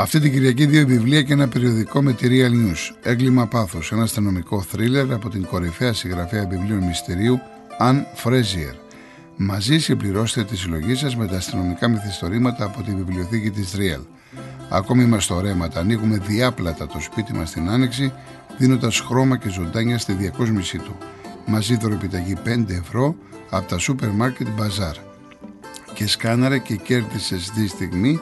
Αυτή την Κυριακή δύο βιβλία και ένα περιοδικό με τη Real News. Έγκλημα πάθος, ένα αστυνομικό θρίλερ από την κορυφαία συγγραφέα βιβλίων μυστηρίου Αν Φρέζιερ. Μαζί συμπληρώστε τη συλλογή σας με τα αστυνομικά μυθιστορήματα από τη βιβλιοθήκη της Real. Ακόμη είμαστε ορέματα, ανοίγουμε διάπλατα το σπίτι μας στην άνοιξη, δίνοντας χρώμα και ζωντάνια στη διακόσμησή του. Μαζί δωρεπιταγή 5 ευρώ από τα σούπερ μάρκετ Μπαζάρ. Και σκάναρε και κέρδισες στη στιγμή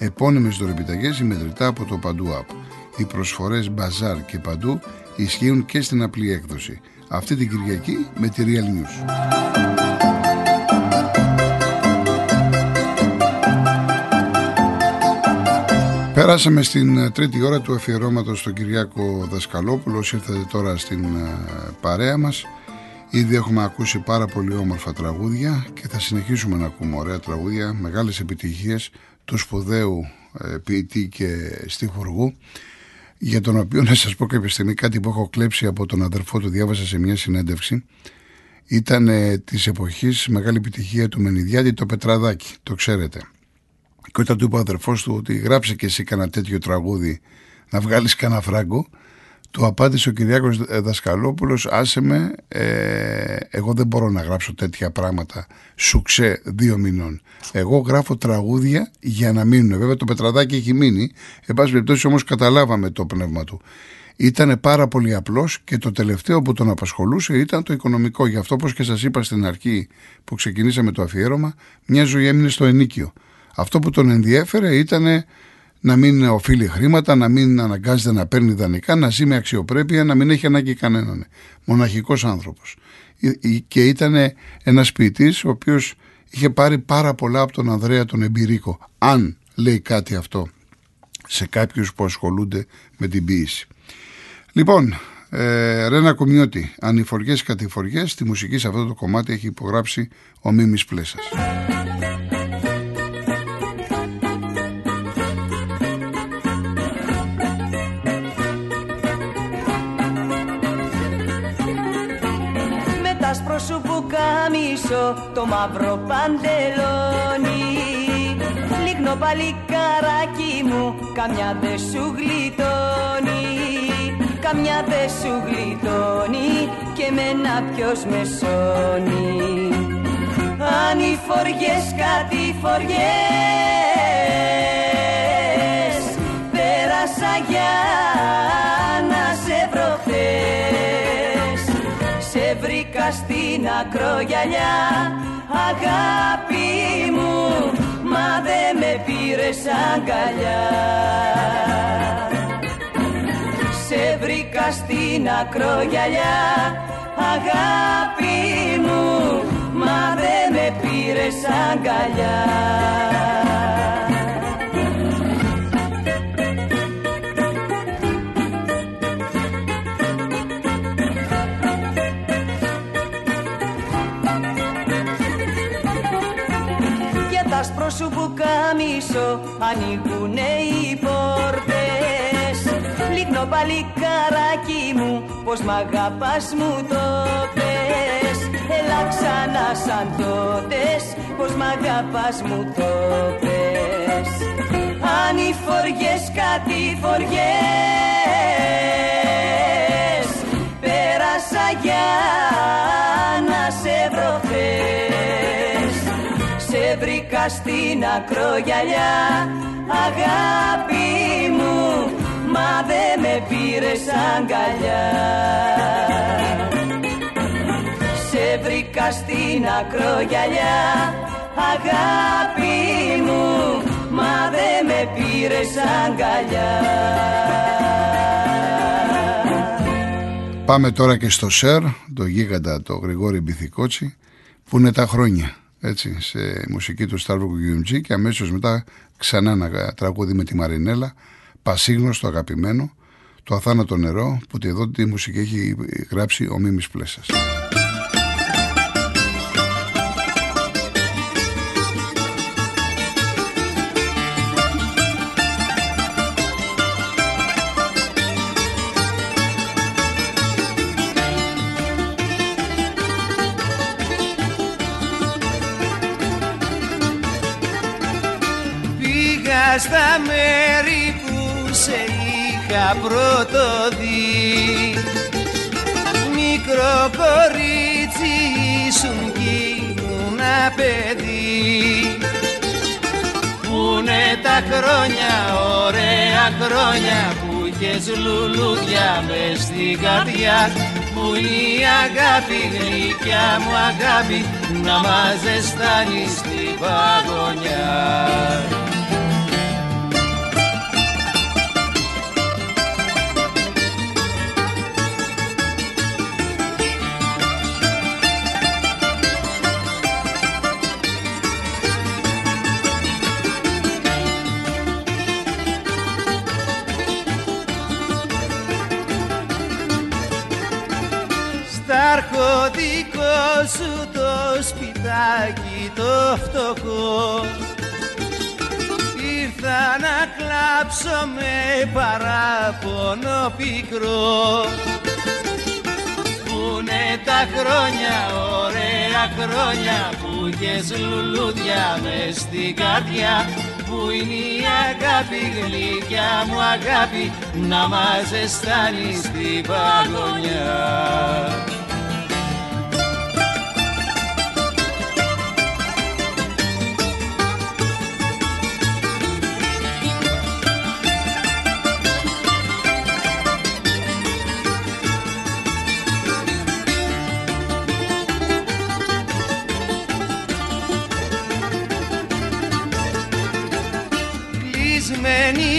επώνυμες δωρεπιταγές ή μετρητά από το Παντού App. Οι προσφορές Μπαζάρ και Παντού ισχύουν και στην απλή έκδοση. Αυτή την Κυριακή με τη Real News. Περάσαμε στην ε, τρίτη ώρα του αφιερώματος στον Κυριάκο Δασκαλόπουλο. Ήρθατε τώρα στην ε, παρέα μας. Ήδη έχουμε ακούσει πάρα πολύ όμορφα τραγούδια και θα συνεχίσουμε να ακούμε ωραία τραγούδια, μεγάλες επιτυχίες του σπουδαίου ε, ποιητή και στιχουργού για τον οποίο να σας πω κάποια στιγμή κάτι που έχω κλέψει από τον αδερφό του διάβασα σε μια συνέντευξη ήταν ε, της εποχής μεγάλη επιτυχία του Μενιδιάτη το Πετραδάκι, το ξέρετε. Και όταν του είπε ο αδερφός του ότι γράψε και εσύ κανένα τέτοιο τραγούδι να βγάλεις κανένα φράγκο του απάντησε ο Κυριάκος Δασκαλόπουλος άσε με ε, εγώ δεν μπορώ να γράψω τέτοια πράγματα σουξέ δύο μηνών. Εγώ γράφω τραγούδια για να μείνουν. Βέβαια το πετραδάκι έχει μείνει. Εν πάση περιπτώσει όμως καταλάβαμε το πνεύμα του. Ήταν πάρα πολύ απλός και το τελευταίο που τον απασχολούσε ήταν το οικονομικό. Γι' αυτό όπως και σας είπα στην αρχή που ξεκινήσαμε το αφιέρωμα μια ζωή έμεινε στο ενίκιο. Αυτό που τον ενδιέφερε ήταν να μην οφείλει χρήματα, να μην αναγκάζεται να παίρνει δανεικά, να ζει με αξιοπρέπεια, να μην έχει ανάγκη κανέναν. Μοναχικός άνθρωπος. Και ήταν ένας ποιητής ο οποίος είχε πάρει πάρα πολλά από τον Ανδρέα τον Εμπειρίκο. Αν λέει κάτι αυτό σε κάποιους που ασχολούνται με την ποιήση. Λοιπόν, ε, Ρένα Κουμιώτη, ανηφοριές κατηφοριές, τη μουσική σε αυτό το κομμάτι έχει υπογράψει ο Μίμης Πλέσας. Το μαύρο παντελόνι. Λίγνο παλικάράκι μου καμιά δε σου γλιτώνει. Καμιά δε σου γλιτώνει και μένα ποιος με σώνει. Αν οι φοριές κάτι φοριές Πέρασα για βρήκα στην ακρογιαλιά. Αγάπη μου μα δε με πήρες αγκαλιά. Σε βρήκα στην ακρογιαλιά. Αγάπη μου μα δε με πήρες αγκαλιά κάμισο ανοίγουνε οι πόρτες. Λίγνο παλικάράκι μου πως μ' αγαπάς μου το πες. Έλα ξανά σαν τότες πως μ' αγαπάς μου το πες. Αν οι φοριές κάτι φοριές Πέρασα για να σε βρω βρήκα στην ακρογιαλιά. Αγάπη μου μα δε με πήρες αγκαλιά. Σε βρήκα στην ακρογιαλιά. Αγάπη μου μα δε με πήρες αγκαλιά. Πάμε τώρα και στο ΣΕΡ, το γίγαντα το Γρηγόρη Μπιθικότσι, που είναι τα χρόνια έτσι, σε μουσική του Στάρβοκου Γιουμτζή και αμέσως μετά ξανά ένα τραγούδι με τη Μαρινέλα, πασίγνωστο αγαπημένο, το αθάνατο νερό, που εδώ τη μουσική έχει γράψει ο Μίμης Πλέσας. Πρώτο δει Μικρό κορίτσι ήσουν κι ήμουνα παιδί. Πούνε τα χρόνια, ωραία χρόνια που είχες λουλούδια μες στην καρδιά. Που είναι η αγάπη, γλυκιά μου αγάπη να μας ζεστάνει στην παγωνιά σου το σπιτάκι το φτωχό. Ήρθα να κλάψω με παράπονο πικρό. Πούνε τα χρόνια, ωραία χρόνια που είχες λουλούδια μες στην καρδιά. Που είναι η αγάπη γλυκιά μου αγάπη να μας ζεστάνει στην παγωνιά.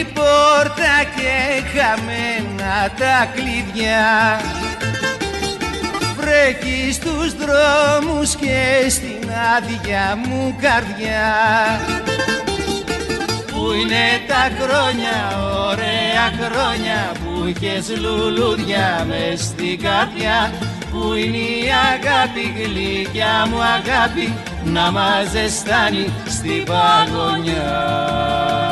Κλεισμένη πόρτα και χαμένα τα κλειδιά. Βρέχει στους δρόμους και στην άδεια μου καρδιά. Πού είναι τα χρόνια, ωραία χρόνια που είχες λουλούδια μες στην καρδιά. Πού είναι η αγάπη γλυκιά μου αγάπη να μας ζεστάνει στην παγωνιά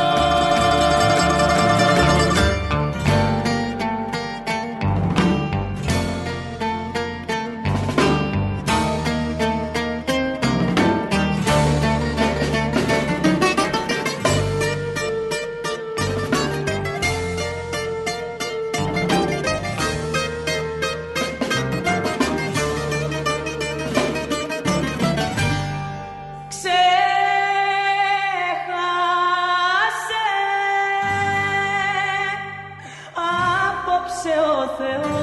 feo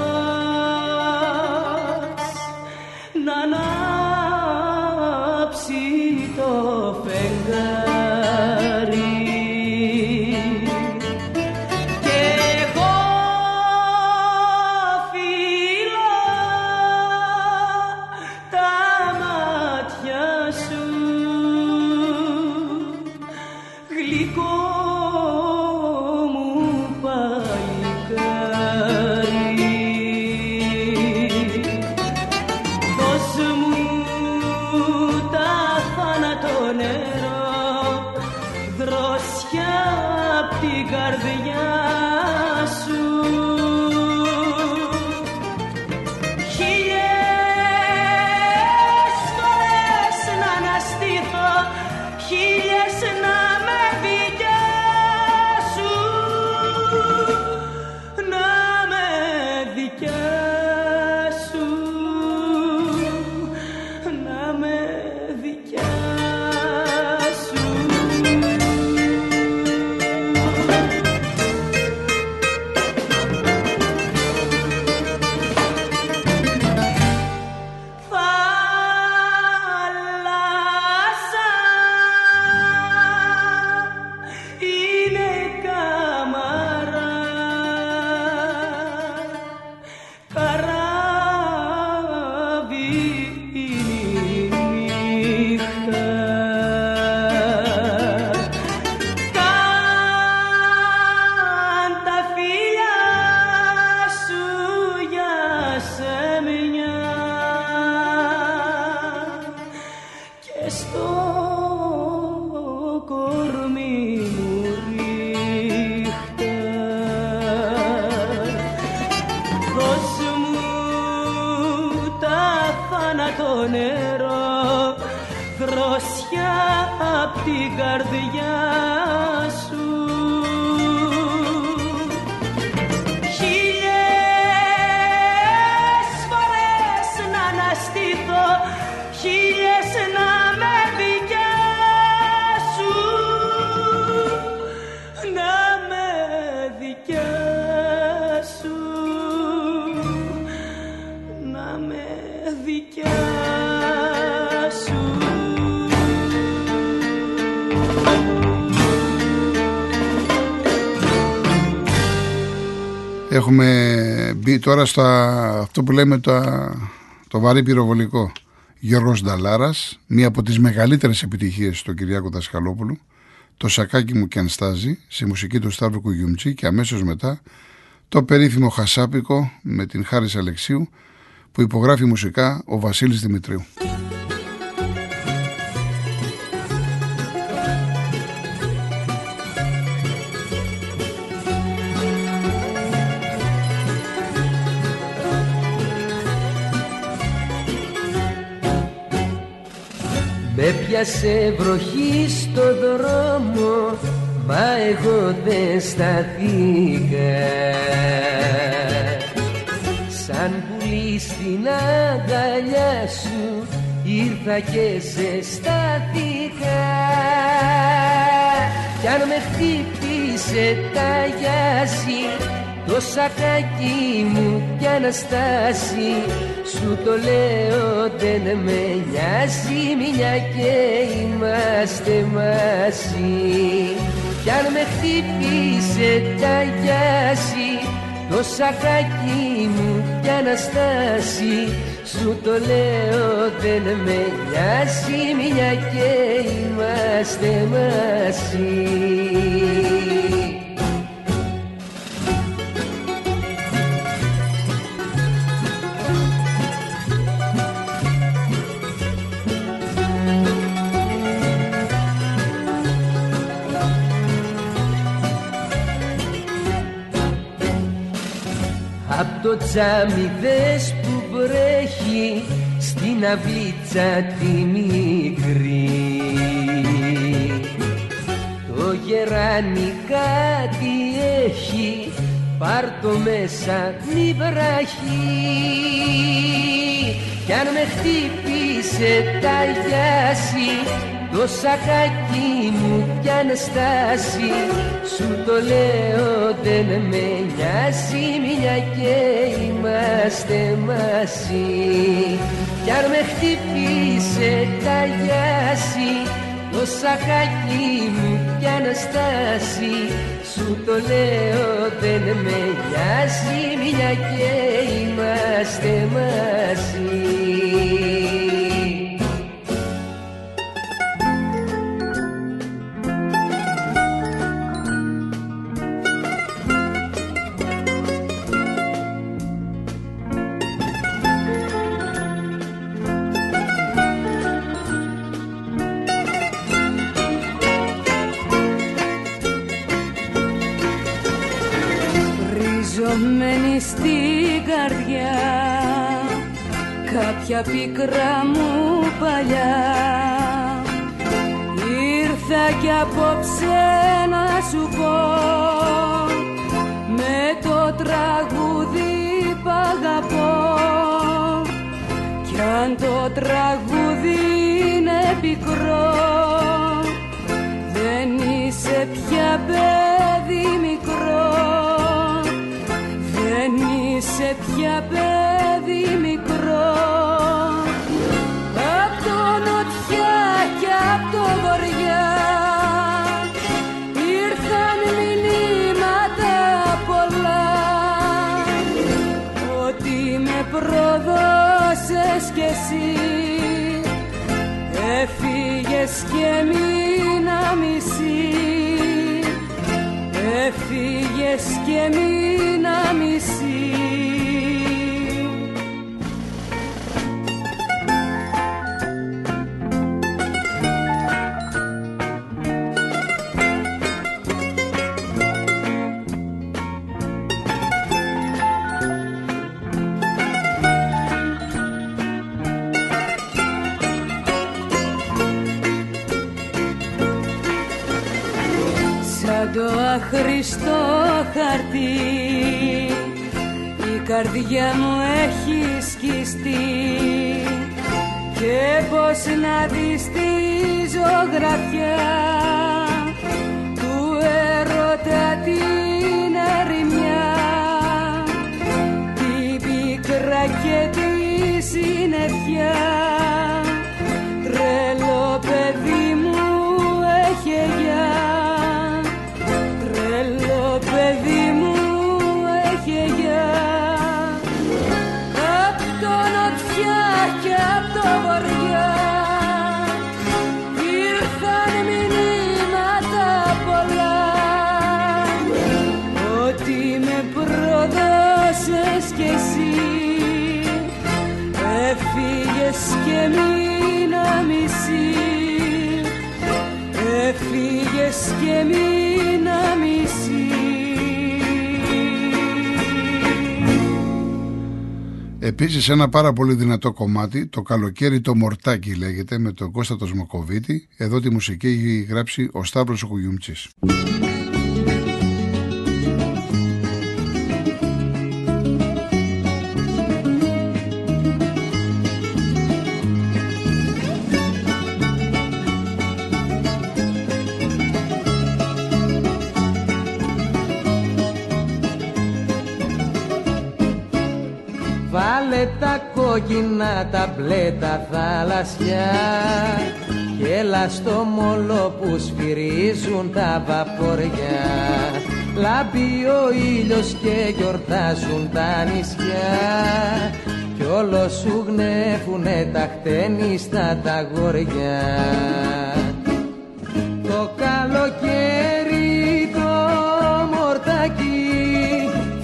Έχουμε μπει τώρα στα αυτό που λέμε το, το βαρύ πυροβολικό. Γιώργος Νταλάρας, μία από τις μεγαλύτερες επιτυχίες του Κυριάκου Δασκαλόπουλου, το σακάκι μου και ανστάζει, σε μουσική του Σταύρου Κουγιουμτζή και αμέσως μετά το περίφημο Χασάπικο με την Χάρης Αλεξίου που υπογράφει μουσικά ο Βασίλης Δημητρίου. Έπιασε βροχή στο δρόμο Μα εγώ δεν σταθήκα. Σαν πουλί στην αγκαλιά σου Ήρθα και σε στάθηκα. Κι αν με χτύπησε τα γιάση το σακάκι μου κι Αναστάση Σου το λέω δεν με νοιάζει Μια και είμαστε μαζί. Κι αν με χτύπησε τα γιάση Το σακάκι μου κι Αναστάση Σου το λέω δεν με νοιάζει Μια και είμαστε μαζί το τζάμι δες που βρέχει στην αυλίτσα τη μικρή το γεράνι κάτι έχει πάρ το μέσα μη βραχεί κι αν με χτύπησε τα γιάση το σακάκι μου κι Αναστάση Σου το λέω δεν με νοιάζει Μια και είμαστε μαζί. Κι αν με χτυπήσε τα γιάση Το σακάκι μου κι Αναστάση Σου το λέω δεν με νοιάζει Μια και είμαστε μαζί κάποια πίκρα μου παλιά. Ήρθα κι απόψε να σου πω με το τραγούδι π' αγαπώ. Κι αν το τραγούδι προδώσες κι εσύ. Έφυγες και μείνα μισή. Έφυγες και μείνα μισή σαν το αχρηστό χαρτί η καρδιά μου έχει σκιστεί και πως να δεις τη ζωγραφιά του ερωτάτη. Και μείνα μισή έφυγες και μείνα μισή Επίσης ένα πάρα πολύ δυνατό κομμάτι, το καλοκαίρι το Μορτάκι λέγεται, με τον Κώστα το Σμοκοβίτη. Εδώ τη μουσική έχει γράψει ο Σταύρος ο Κουγιούμτσης. Τα μπλε τα θαλασσιά. Και έλα στο μολό που σφυρίζουν τα βαποριά Λάμπει ο ήλιος και γιορτάζουν τα νησιά. Κι όλο σου γνέφουνε τα χτένιστα τα γοριά το καλοκαίρι το μορτάκι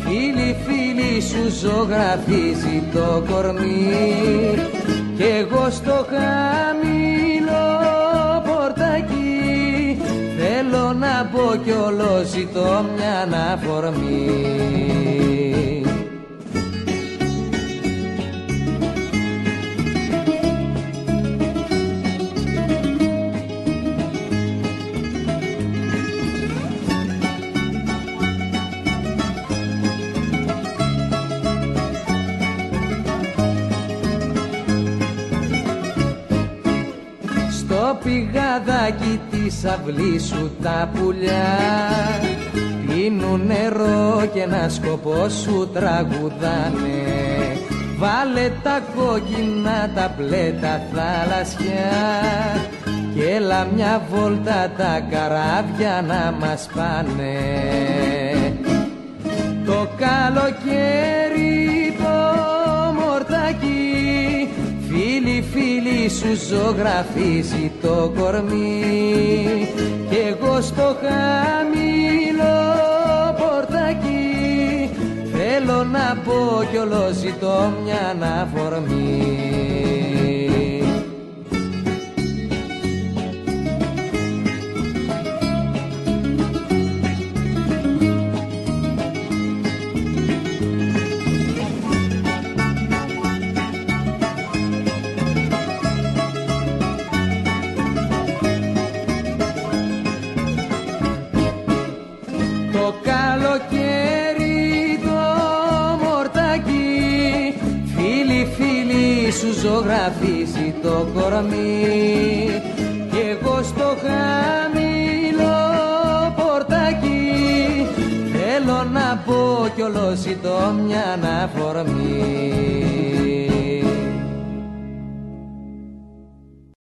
Φίλοι φίλοι σου ζωγραφίζει το κορμί Κι εγώ στο χαμηλό πορτάκι Θέλω να μπω κι όλο ζητώ μια αναφορμή πηγαδάκι της αυλής σου τα πουλιά. Πίνουν νερό και ένα σκοπό σου τραγουδάνε. Βάλε τα κόκκινα τα μπλε τα θαλασσιά. Και έλα μια βόλτα τα καράβια να μας πάνε. Το καλοκαίρι σου ζωγραφίζει το κορμί. Κι εγώ στο χαμηλό πορτάκι Θέλω να πω κι όλο ζητώ μια αναφορμή σου ζωγραφίζει το κορμί. Κι εγώ στο χαμηλό πορτάκι Θέλω να πω κι όλο ζητώ μια αναφορμή